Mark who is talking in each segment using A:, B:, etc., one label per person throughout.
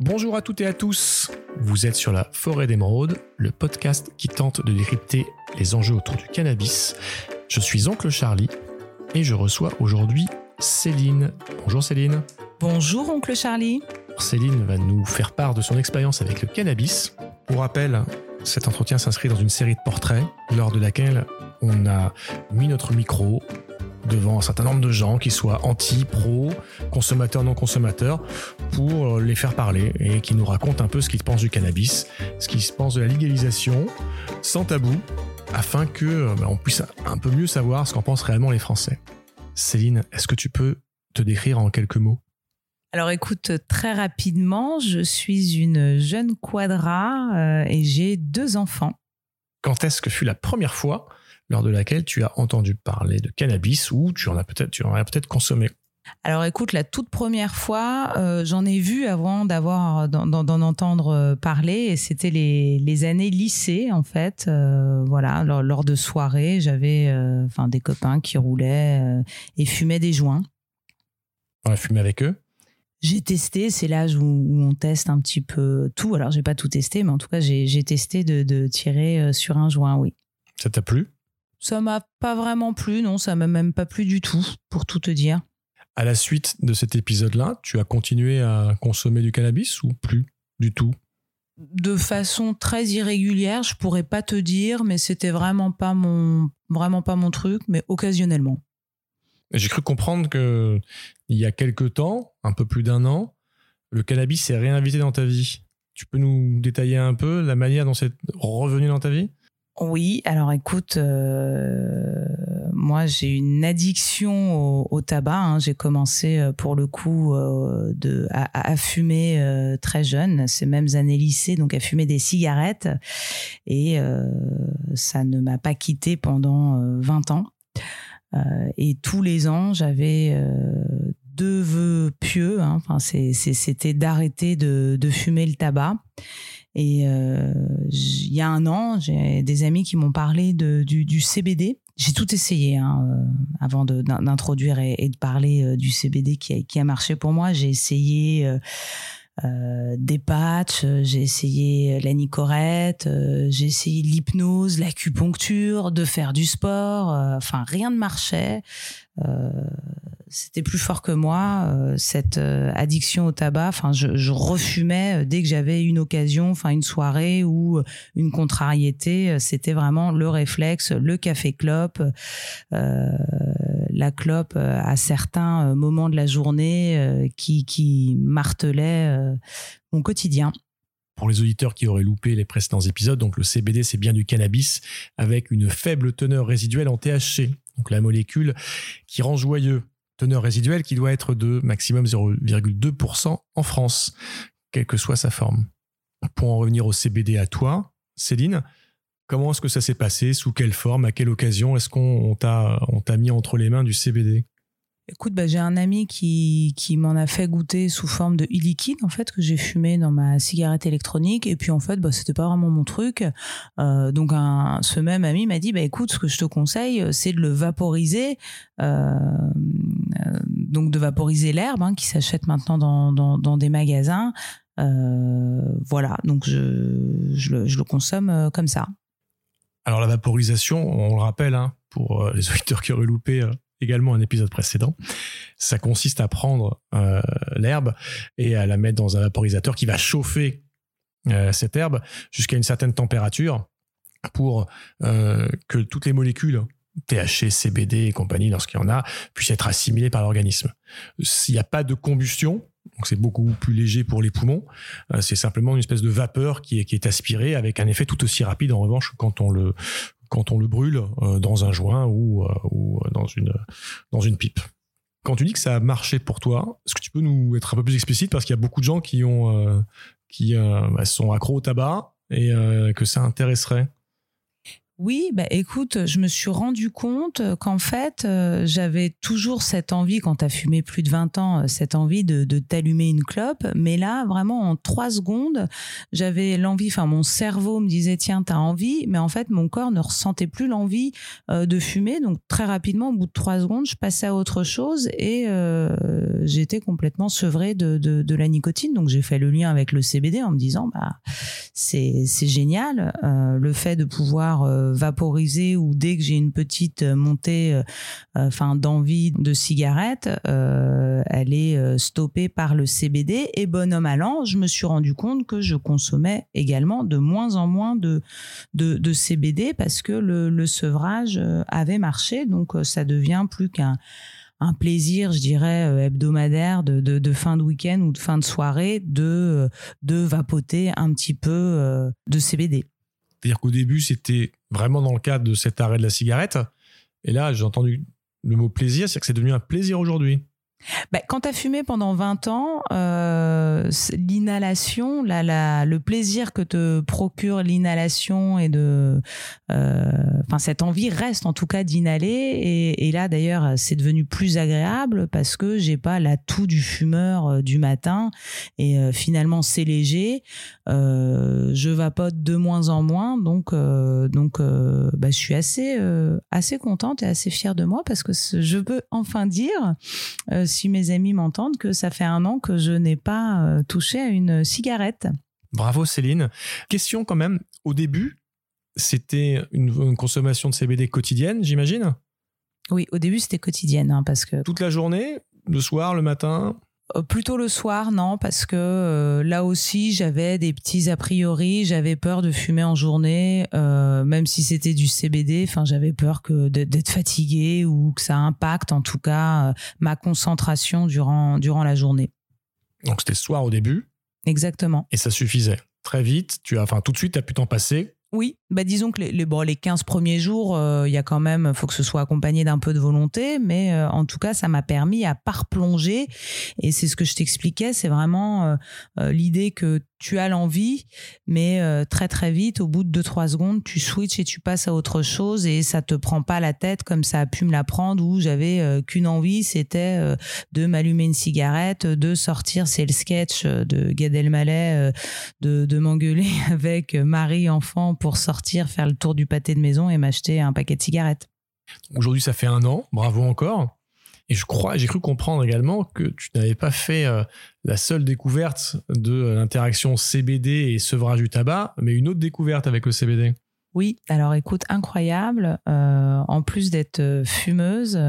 A: Bonjour à toutes et à tous. Vous êtes sur la Forêt d'Émeraude, le podcast qui tente de décrypter les enjeux autour du cannabis. Je suis Oncle Charlie et je reçois aujourd'hui Céline. Bonjour Céline.
B: Bonjour Oncle Charlie.
A: Céline va nous faire part de son expérience avec le cannabis. Pour rappel, cet entretien s'inscrit dans une série de portraits lors de laquelle on a mis notre micro devant un certain nombre de gens, qui soient anti, pro, consommateurs, non consommateurs, pour les faire parler et qui nous racontent un peu ce qu'ils pensent du cannabis, ce qu'ils pensent de la légalisation, sans tabou, afin que bah, on puisse un peu mieux savoir ce qu'en pensent réellement les Français. Céline, est-ce que tu peux te décrire en quelques mots?
B: Alors écoute, très rapidement, je suis une jeune quadra euh, et j'ai deux enfants.
A: Quand est-ce que fut la première fois lors de laquelle tu as entendu parler de cannabis ou tu en as peut-être tu en as peut-être consommé?
B: Alors écoute, la toute première fois, euh, j'en ai vu avant d'avoir d'en entendre euh, parler, et c'était les, années lycée en fait. Euh, voilà, lors, de soirées, j'avais enfin des copains qui roulaient et fumaient des joints.
A: On a fumé avec eux?
B: J'ai testé, c'est l'âge où, on teste un petit peu tout. Alors, j'ai pas tout testé, mais en tout cas, j'ai testé de, de, tirer sur un joint, oui.
A: Ça t'a plu?
B: Ça m'a pas vraiment plu, non, ça m'a même pas plu du tout, pour tout te dire.
A: À la suite de cet épisode-là, tu as continué à consommer du cannabis ou plus du tout?
B: De façon très irrégulière, je pourrais pas te dire, mais c'était vraiment pas mon vraiment pas mon truc, mais occasionnellement.
A: J'ai cru comprendre que il y a quelque temps, un peu plus d'un an, le cannabis s'est réinvité dans ta vie. Tu peux nous détailler un peu la manière dont c'est revenu dans ta vie?
B: Oui, alors écoute, euh, moi j'ai une addiction au, tabac. Hein. J'ai commencé euh, pour le coup euh, de, à, fumer très jeune, ces mêmes années lycée, donc à fumer des cigarettes. Et ça ne m'a pas quitté pendant 20 ans. et tous les ans, j'avais deux vœux pieux. Hein. Enfin, c'était d'arrêter de, de fumer le tabac. Et euh, il y a un an, j'ai des amis qui m'ont parlé de, du, CBD. J'ai tout essayé hein, euh, avant d'introduire et, de parler euh, du CBD qui a, qui a marché pour moi. J'ai essayé euh, des patchs, j'ai essayé la nicorette, j'ai essayé l'hypnose, l'acupuncture, de faire du sport. enfin, rien ne marchait. C'était plus fort que moi euh, cette euh, addiction au tabac. Enfin je, je refumais euh, dès que j'avais une occasion enfin une soirée ou une contrariété. C'était vraiment le réflexe le café clope la clope à certains moments de la journée qui qui martelait mon quotidien.
A: Pour les auditeurs qui auraient loupé les précédents épisodes, donc le CBD c'est bien du cannabis avec une faible teneur résiduelle en THC, donc la molécule qui rend joyeux. Teneur résiduelle qui doit être de maximum 0,2% en France, quelle que soit sa forme. Pour en revenir au CBD à toi, Céline, comment est-ce que ça s'est passé? Sous quelle forme? À quelle occasion est-ce qu'on t'a mis entre les mains du CBD
B: Écoute, bah, j'ai un ami qui, m'en a fait goûter sous forme de e-liquide, en fait, que j'ai fumé dans ma cigarette électronique. Et puis, en fait, bah, c'était pas vraiment mon truc. Euh, donc, ce même ami m'a dit, bah, écoute, ce que je te conseille, c'est de le vaporiser. Euh, donc, de vaporiser l'herbe, hein, qui s'achète maintenant dans, des magasins. Euh, voilà, donc je, le, consomme euh, comme ça.
A: Alors, la vaporisation, on le rappelle, hein, pour euh, les auditeurs qui auraient loupé également un épisode précédent. Ça consiste à prendre euh, l'herbe et à la mettre dans un vaporisateur qui va chauffer euh, cette herbe jusqu'à une certaine température pour euh, que toutes les molécules THC, CBD et compagnie, lorsqu'il y en a, puissent être assimilées par l'organisme. S'il n'y a pas de combustion, donc c'est beaucoup plus léger pour les poumons. c'est simplement une espèce de vapeur qui est, aspirée avec un effet tout aussi rapide en revanche quand on le quand on le brûle euh, dans un joint ou, euh, ou euh, dans, une, dans une pipe. Quand tu dis que ça a marché pour toi, est-ce que tu peux nous être un peu plus explicite? Parce qu'il y a beaucoup de gens qui ont qui bah, sont accros au tabac et que ça intéresserait
B: Oui, bah écoute, je me suis rendu compte qu'en fait, euh, j'avais toujours cette envie, quand tu as fumé plus de 20 ans, euh, cette envie de, de t'allumer une clope. Mais là, vraiment, en trois secondes, j'avais l'envie, enfin, mon cerveau me disait, tiens, t'as envie. Mais en fait, mon corps ne ressentait plus l'envie euh, de fumer. Donc, très rapidement, au bout de trois secondes, je passais à autre chose et euh, j'étais complètement sevrée de, de, de, la nicotine. Donc, j'ai fait le lien avec le CBD en me disant, bah, c'est génial. Euh, le fait de pouvoir vaporiser ou dès que j'ai une petite montée euh, enfin d'envie de cigarette euh, elle est euh, stoppée par le CBD et bonhomme allant je me suis rendu compte que je consommais également de moins en moins de de, CBD parce que le, sevrage avait marché donc ça devient plus qu'un un plaisir, je dirais, hebdomadaire de, fin de week-end ou de fin de soirée de, de vapoter un petit peu de CBD.
A: C'est-à-dire qu'au début, c'était vraiment dans le cadre de cet arrêt de la cigarette. Et là, j'ai entendu le mot plaisir, c'est que c'est devenu un plaisir aujourd'hui.
B: Bah, quand tu as fumé pendant 20 ans, euh, l'inhalation, la, le plaisir que te procure l'inhalation et de, euh, enfin cette envie reste en tout cas d'inhaler. Et, là d'ailleurs, c'est devenu plus agréable parce que j'ai pas l'atout du fumeur euh, du matin et finalement c'est léger. Je vapote de moins en moins, donc donc bah, je suis assez assez contente et assez fière de moi parce que je peux enfin dire si mes amis m'entendent, que ça fait un an que je n'ai pas euh, touché à une cigarette.
A: Bravo Céline. Question quand même, au début, c'était une, consommation de CBD quotidienne, j'imagine?
B: Oui, au début c'était quotidienne, hein, parce que...
A: Toute la journée Le soir, le matin
B: plutôt le soir, non, parce que euh, là aussi j'avais des petits a priori, j'avais peur de fumer en journée, euh, même si c'était du CBD. Enfin, j'avais peur que d'être fatigué ou que ça impacte en tout cas ma concentration durant durant la journée.
A: Donc c'était soir au début.
B: Exactement.
A: Et ça suffisait. Très vite, tu as, enfin tout de suite, tu as pu t'en passer
B: oui, bah disons que les, bon, les 15 premiers jours, il y a quand même, faut que ce soit accompagné d'un peu de volonté, mais en tout cas, ça m'a permis à pas replonger. Et c'est ce que je t'expliquais, c'est vraiment l'idée que tu as l'envie, mais euh, très très vite, au bout de 2-3 secondes, tu switches et tu passes à autre chose et ça te prend pas la tête comme ça a pu me la prendre où j'avais euh, qu'une envie, c'était euh, de m'allumer une cigarette, de sortir, c'est le sketch de Gad Elmaleh, de, de m'engueuler avec Marie enfant pour sortir, faire le tour du pâté de maison et m'acheter un paquet de cigarettes.
A: Aujourd'hui, ça fait un an, bravo encore. Et je crois, j'ai cru comprendre également que tu n'avais pas fait euh, la seule découverte de l'interaction CBD et sevrage du tabac, mais une autre découverte avec le CBD.
B: Oui, alors écoute, incroyable. Euh, en plus d'être euh, fumeuse,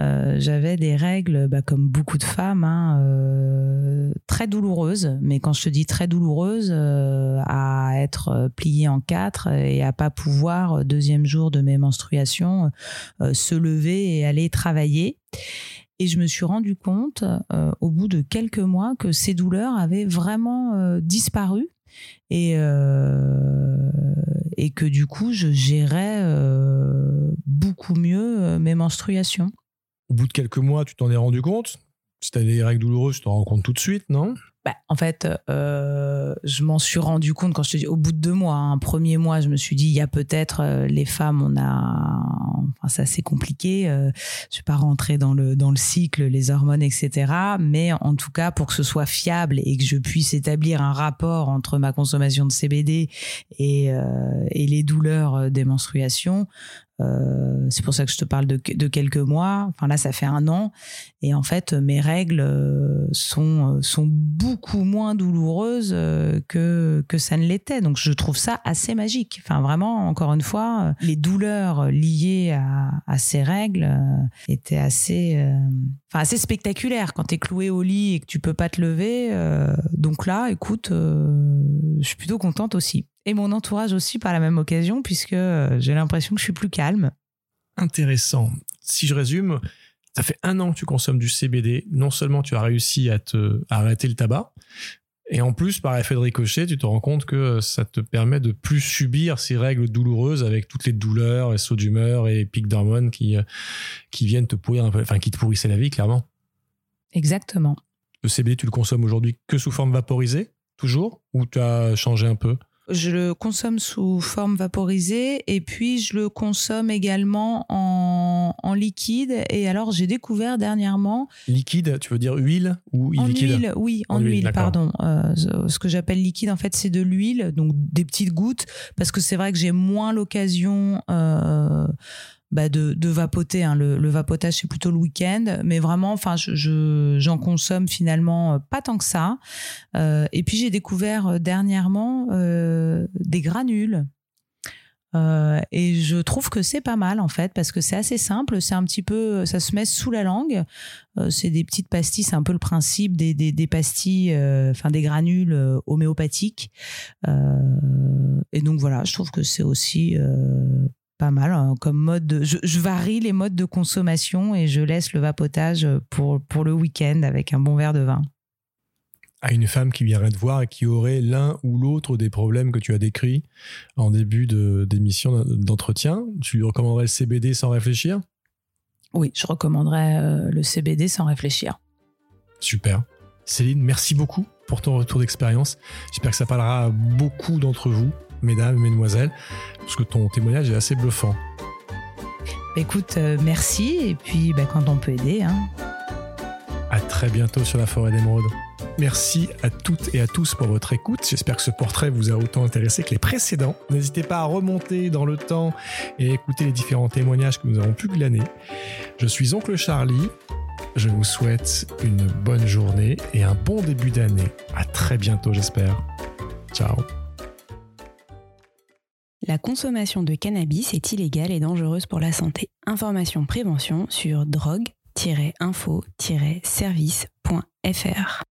B: euh, j'avais des règles, bah, comme beaucoup de femmes, hein, très douloureuses. Mais quand je te dis très douloureuses, euh, à être pliée en quatre et à pas pouvoir, deuxième jour de mes menstruations, se lever et aller travailler. Et je me suis rendu compte, au bout de quelques mois, que ces douleurs avaient vraiment disparu et, euh, et que du coup, je gérais euh, beaucoup mieux euh, mes menstruations.
A: Au bout de quelques mois, tu t'en es rendu compte? Si tu as des règles douloureuses, tu t'en rends compte tout de suite, non?
B: Bah, en fait, euh, je m'en suis rendu compte quand je te dis au bout de deux mois, un premier mois, je me suis dit il y a peut-être euh, les femmes, on a, enfin ça c'est compliqué. Euh, je vais pas rentrer dans le dans le cycle, les hormones, etc. Mais en tout cas, pour que ce soit fiable et que je puisse établir un rapport entre ma consommation de CBD et euh, et les douleurs des menstruations, c'est pour ça que je te parle de, de, quelques mois. Enfin là, ça fait un an. Et en fait, mes règles sont, sont beaucoup moins douloureuses que, que ça ne l'était. Donc je trouve ça assez magique. Enfin vraiment, encore une fois, les douleurs liées à, à ces règles étaient assez, enfin, assez spectaculaires quand tu es cloué au lit et que tu peux pas te lever. donc là, écoute, je suis plutôt contente aussi et mon entourage aussi par la même occasion, puisque euh, j'ai l'impression que je suis plus calme.
A: Intéressant. Si je résume, ça fait un an que tu consommes du CBD. Non seulement tu as réussi à te arrêter le tabac, et en plus, par effet de ricochet, tu te rends compte que ça te permet de plus subir ces règles douloureuses avec toutes les douleurs, les sauts d'humeur et pics d'hormones qui, euh, qui viennent te pourrir un peu, enfin, qui te pourrissaient la vie, clairement.
B: Exactement.
A: Le CBD, tu le consommes aujourd'hui que sous forme vaporisée, toujours, ou tu as changé un peu?
B: Je le consomme sous forme vaporisée et puis je le consomme également en, en liquide. Et alors j'ai découvert dernièrement.
A: Liquide, tu veux dire huile ou
B: en
A: liquide
B: huile, oui, en, huile, pardon. Euh, ce que j'appelle liquide, en fait, c'est de l'huile, donc des petites gouttes, parce que c'est vrai que j'ai moins l'occasion. Euh, bah de, de, vapoter. Hein. Le, le, vapotage, c'est plutôt le week-end. Mais vraiment, enfin, j'en je, j'en consomme finalement euh, pas tant que ça. Euh, et puis, j'ai découvert dernièrement euh, des granules. Euh, et je trouve que c'est pas mal en fait parce que c'est assez simple, c'est un petit peu, ça se met sous la langue. Euh, c'est des petites pastilles, c'est un peu le principe des, des, pastilles, enfin des granules homéopathiques. et donc voilà, je trouve que c'est aussi pas mal hein, comme mode. De, je, je, varie les modes de consommation et je laisse le vapotage pour, pour le week-end avec un bon verre de vin.
A: À une femme qui viendrait te voir et qui aurait l'un ou l'autre des problèmes que tu as décrits en début d'émission d'entretien, tu lui recommanderais le CBD sans réfléchir?
B: Oui, je recommanderais euh, le CBD sans réfléchir.
A: Super. Céline, merci beaucoup pour ton retour d'expérience. J'espère que ça parlera à beaucoup d'entre vous mesdames, mesdemoiselles, parce que ton témoignage est assez bluffant.
B: Écoute, euh, merci, et puis bah, quand on peut aider. Hein.
A: À très bientôt sur la forêt d'émeraude. Merci à toutes et à tous pour votre écoute. J'espère que ce portrait vous a autant intéressé que les précédents. N'hésitez pas à remonter dans le temps et écouter les différents témoignages que nous avons pu glaner. Je suis Oncle Charlie. Je vous souhaite une bonne journée et un bon début d'année. À très bientôt, j'espère. Ciao.
C: La consommation de cannabis est illégale et dangereuse pour la santé. Information prévention sur drogue-info-service.fr.